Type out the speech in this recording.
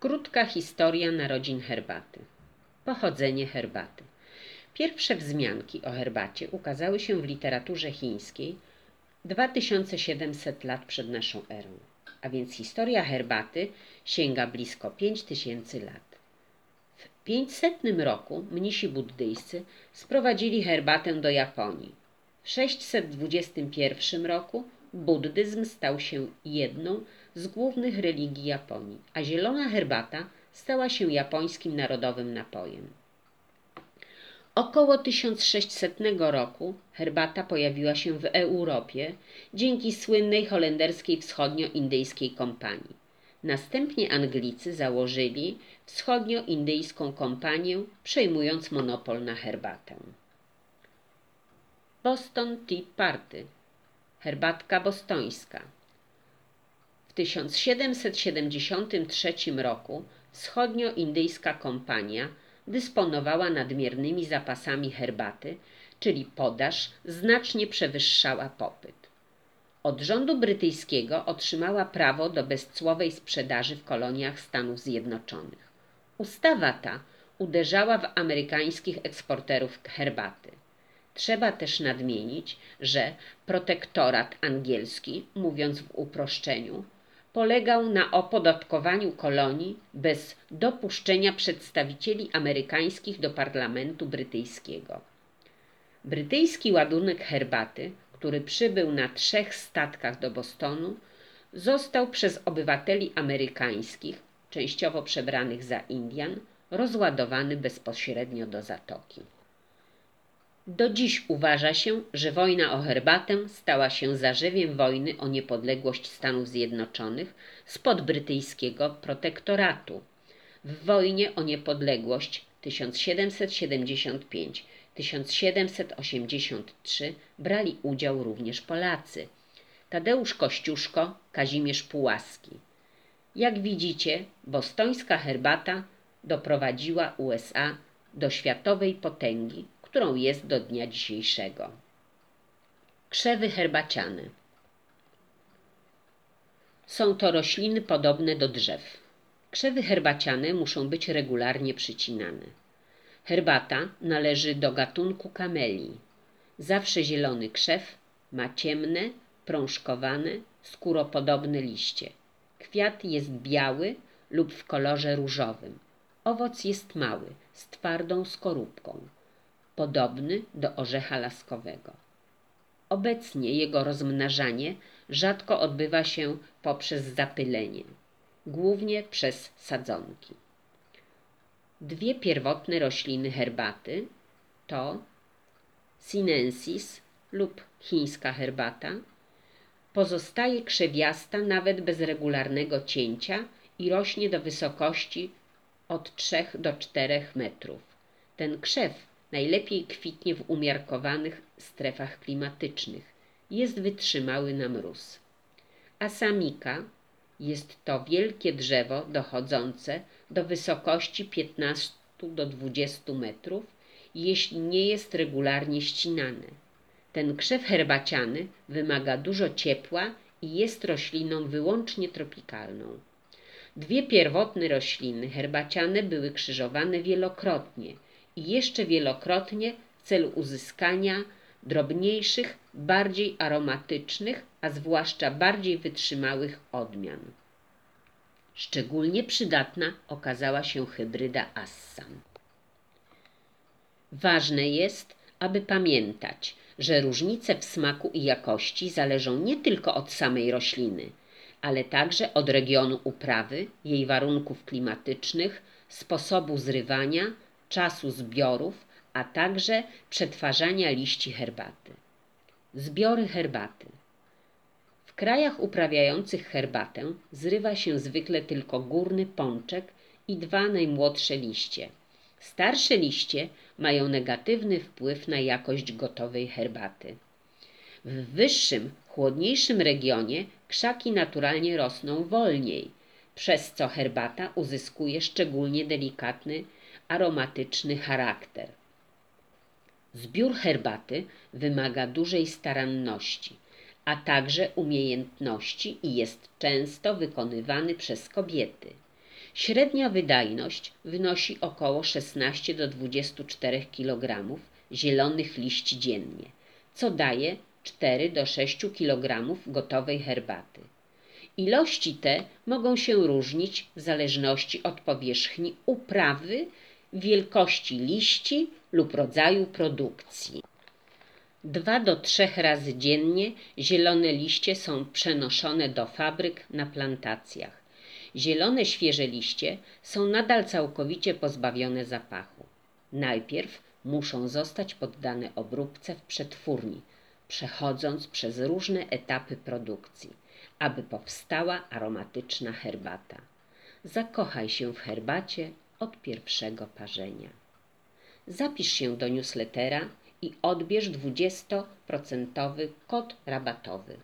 Krótka historia narodzin herbaty. Pochodzenie herbaty. Pierwsze wzmianki o herbacie ukazały się w literaturze chińskiej 2700 lat przed naszą erą, a więc historia herbaty sięga blisko 5000 lat. W 500 roku mnisi buddyjscy sprowadzili herbatę do Japonii. W 621 roku buddyzm stał się jedną z głównych religii Japonii, a zielona herbata stała się japońskim narodowym napojem. Około 1600 roku herbata pojawiła się w Europie dzięki słynnej holenderskiej wschodnioindyjskiej kompanii. Następnie Anglicy założyli wschodnioindyjską kompanię, przejmując monopol na herbatę. Boston Tea Party herbatka bostońska. W 1773 roku wschodnioindyjska kompania dysponowała nadmiernymi zapasami herbaty, czyli podaż znacznie przewyższała popyt. Od rządu brytyjskiego otrzymała prawo do bezcłowej sprzedaży w koloniach Stanów Zjednoczonych. Ustawa ta uderzała w amerykańskich eksporterów herbaty. Trzeba też nadmienić, że protektorat angielski, mówiąc w uproszczeniu, polegał na opodatkowaniu kolonii bez dopuszczenia przedstawicieli amerykańskich do parlamentu brytyjskiego. Brytyjski ładunek herbaty, który przybył na trzech statkach do Bostonu, został przez obywateli amerykańskich, częściowo przebranych za Indian, rozładowany bezpośrednio do zatoki. Do dziś uważa się, że wojna o herbatę stała się zarzewiem wojny o niepodległość Stanów Zjednoczonych spod brytyjskiego protektoratu. W wojnie o niepodległość 1775-1783 brali udział również Polacy. Tadeusz Kościuszko, Kazimierz Pułaski. Jak widzicie, bostońska herbata doprowadziła USA do światowej potęgi którą jest do dnia dzisiejszego. Krzewy herbaciane. Są to rośliny podobne do drzew. Krzewy herbaciane muszą być regularnie przycinane. Herbata należy do gatunku kamelii. Zawsze zielony krzew ma ciemne, prążkowane, skóropodobne liście. Kwiat jest biały lub w kolorze różowym. Owoc jest mały, z twardą skorupką podobny do orzecha laskowego. Obecnie jego rozmnażanie rzadko odbywa się poprzez zapylenie, głównie przez sadzonki. Dwie pierwotne rośliny herbaty to sinensis lub chińska herbata, pozostaje krzewiasta nawet bez regularnego cięcia i rośnie do wysokości od 3 do 4 metrów. Ten krzew Najlepiej kwitnie w umiarkowanych strefach klimatycznych. Jest wytrzymały na mróz. Asamika jest to wielkie drzewo dochodzące do wysokości 15 do 20 metrów, jeśli nie jest regularnie ścinane. Ten krzew herbaciany wymaga dużo ciepła i jest rośliną wyłącznie tropikalną. Dwie pierwotne rośliny herbaciane były krzyżowane wielokrotnie – i jeszcze wielokrotnie w celu uzyskania drobniejszych, bardziej aromatycznych, a zwłaszcza bardziej wytrzymałych odmian. Szczególnie przydatna okazała się hybryda Assam. Ważne jest, aby pamiętać, że różnice w smaku i jakości zależą nie tylko od samej rośliny, ale także od regionu uprawy, jej warunków klimatycznych, sposobu zrywania, czasu zbiorów, a także przetwarzania liści herbaty. Zbiory herbaty. W krajach uprawiających herbatę zrywa się zwykle tylko górny pączek i dwa najmłodsze liście. Starsze liście mają negatywny wpływ na jakość gotowej herbaty. W wyższym, chłodniejszym regionie krzaki naturalnie rosną wolniej, przez co herbata uzyskuje szczególnie delikatny aromatyczny charakter. Zbiór herbaty wymaga dużej staranności, a także umiejętności i jest często wykonywany przez kobiety. Średnia wydajność wynosi około 16 do 24 kg zielonych liści dziennie, co daje 4 do 6 kg gotowej herbaty. Ilości te mogą się różnić w zależności od powierzchni uprawy, wielkości liści lub rodzaju produkcji. Dwa do trzech razy dziennie zielone liście są przenoszone do fabryk na plantacjach. Zielone świeże liście są nadal całkowicie pozbawione zapachu. Najpierw muszą zostać poddane obróbce w przetwórni, przechodząc przez różne etapy produkcji, aby powstała aromatyczna herbata. Zakochaj się w herbacie od pierwszego parzenia. Zapisz się do newslettera i odbierz 20% kod rabatowy.